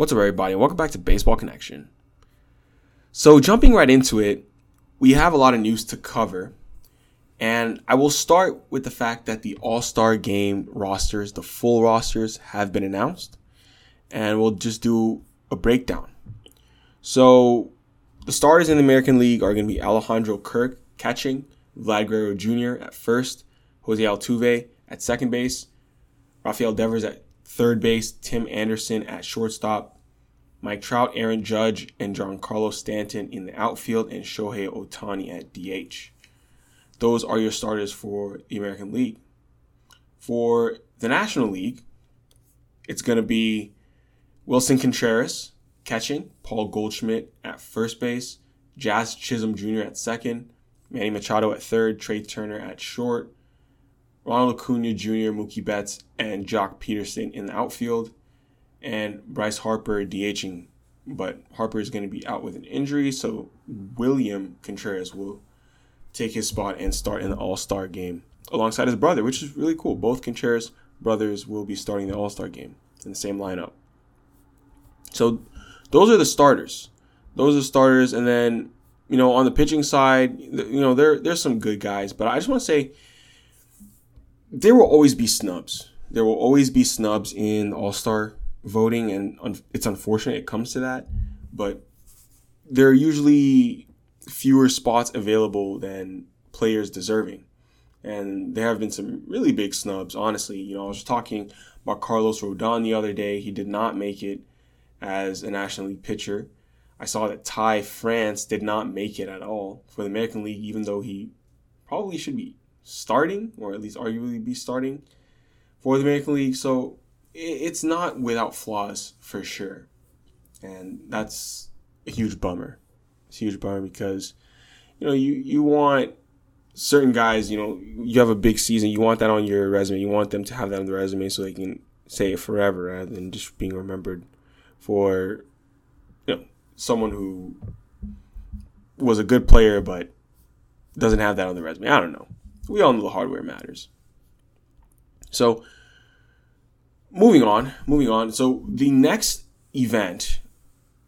What's up, everybody? Welcome back to Baseball Connection. So, jumping right into it, we have a lot of news to cover. And I will start with the fact that the All Star game rosters, the full rosters, have been announced. And we'll just do a breakdown. So, the starters in the American League are going to be Alejandro Kirk catching, Vlad Guerrero Jr. at first, Jose Altuve at second base, Rafael Devers at third base, Tim Anderson at shortstop, Mike Trout, Aaron Judge, and Giancarlo Stanton in the outfield, and Shohei Ohtani at DH. Those are your starters for the American League. For the National League, it's going to be Willson Contreras catching, Paul Goldschmidt at first base, Jazz Chisholm Jr. at second, Manny Machado at third, Trea Turner at short, Ronald Acuna Jr., Mookie Betts, and Joc Pederson in the outfield, and Bryce Harper DHing. But Harper is going to be out with an injury, so William Contreras will take his spot and start in the All Star game alongside his brother, which is really cool. Both Contreras brothers will be starting the All Star game in the same lineup. So those are the starters. Those are the starters, and then you know on the pitching side, you know there there's some good guys, but I just want to say there will always be snubs. There will always be snubs in All Star voting, and un- it's unfortunate it comes to that, but there are usually fewer spots available than players deserving. And there have been some really big snubs, honestly. You know, I was talking about Carlos Rodon the other day. He did not make it as a National League pitcher. I saw that Ty France did not make it at all for the American League, even though he probably should be starting, or at least arguably be starting for the American League. So it's not without flaws for sure. And that's a huge bummer. It's a huge bummer because, you know, you, you want certain guys, you know, you have a big season, you want that on your resume. You want them to have that on the resume so they can say it forever rather than just being remembered for, you know, someone who was a good player but doesn't have that on the resume. I don't know. We all know the hardware matters. So, moving on, moving on. So, the next event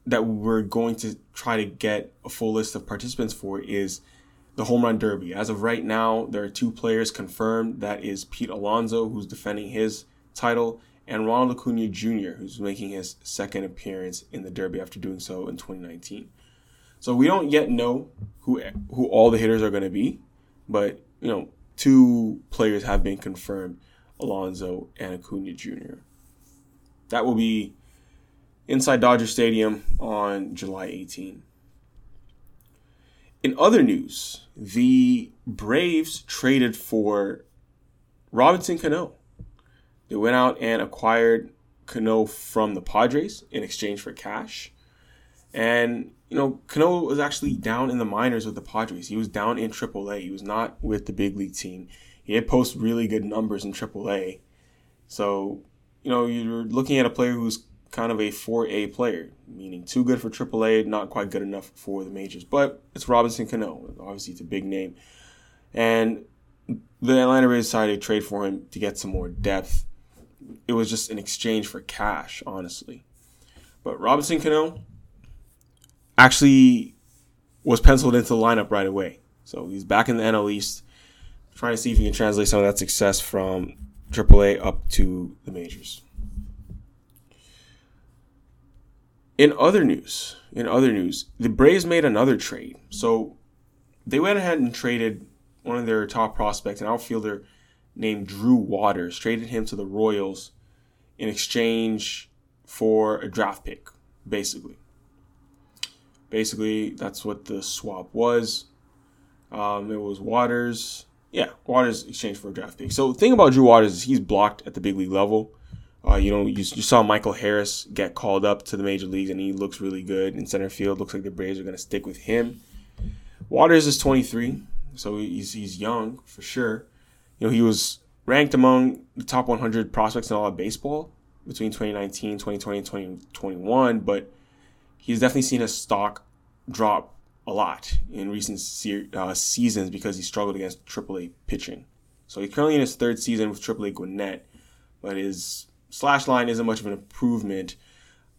that we're going to try to get a full list of participants for is the home run derby. As of right now, there are two players confirmed. That is Pete Alonso, who's defending his title, and Ronald Acuna Jr., who's making his second appearance in the derby after doing so in 2019. So we don't yet know who who all the hitters are going to be, but you know, two players have been confirmed: Alonso and Acuna Jr. That will be inside Dodger Stadium on July 18. In other news, the Braves traded for Robinson Cano. They went out and acquired Cano from the Padres in exchange for cash. And, you know, Cano was actually down in the minors with the Padres. He was down in AAA. He was not with the big league team. He had posted really good numbers in AAA. So, you know, you're looking at a player who's kind of a 4A player, meaning too good for AAA, not quite good enough for the majors. But it's Robinson Cano. Obviously, it's a big name. And the Atlanta Braves decided to trade for him to get some more depth. It was just an exchange for cash, honestly. But Robinson Cano actually was penciled into the lineup right away. So he's back in the NL East, trying to see if he can translate some of that success from AAA up to the majors. In other news, in other news, the Braves made another trade. So they went ahead and traded one of their top prospects, an outfielder named Drew Waters, traded him to the Royals in exchange for a draft pick, basically. Basically, that's what the swap was. Um, it was Waters. Yeah, Waters exchanged for a draft pick. So the thing about Drew Waters is he's blocked at the big league level. Uh, you know, you, you saw Michael Harris get called up to the major leagues, and he looks really good in center field. Looks like the Braves are going to stick with him. Waters is 23, so he's he's young for sure. You know, he was ranked among the top 100 prospects in all of baseball between 2019, 2020, and 2021, but he's definitely seen his stock drop a lot in recent se- uh, seasons because he struggled against AAA pitching. So he's currently in his third season with AAA Gwinnett, but his slash line isn't much of an improvement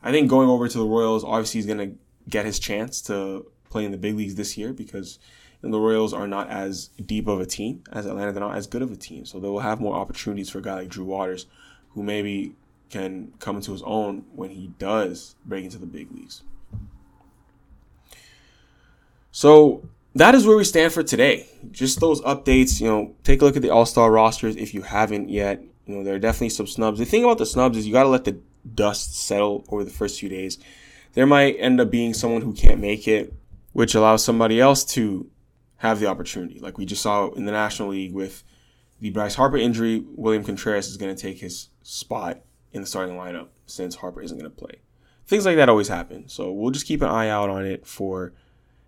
I think going over to the Royals, obviously, he's going to get his chance to play in the big leagues this year because the Royals are not as deep of a team as Atlanta. They're not as good of a team. So they will have more opportunities for a guy like Drew Waters, who maybe can come into his own when he does break into the big leagues. So that is where we stand for today. Just those updates, you know, take a look at the All Star rosters if you haven't yet. You know, there are definitely some snubs. The thing about the snubs is you got to let the dust settle over the first few days. There might end up being someone who can't make it, which allows somebody else to have the opportunity. Like we just saw in the National League with the Bryce Harper injury, William Contreras is going to take his spot in the starting lineup since Harper isn't going to play. Things like that always happen. So we'll just keep an eye out on it for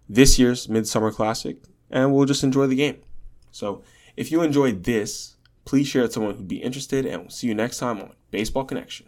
this year's Midsummer Classic and we'll just enjoy the game. So if you enjoyed this, please share it with someone who'd be interested and we'll see you next time on Baseball Connection.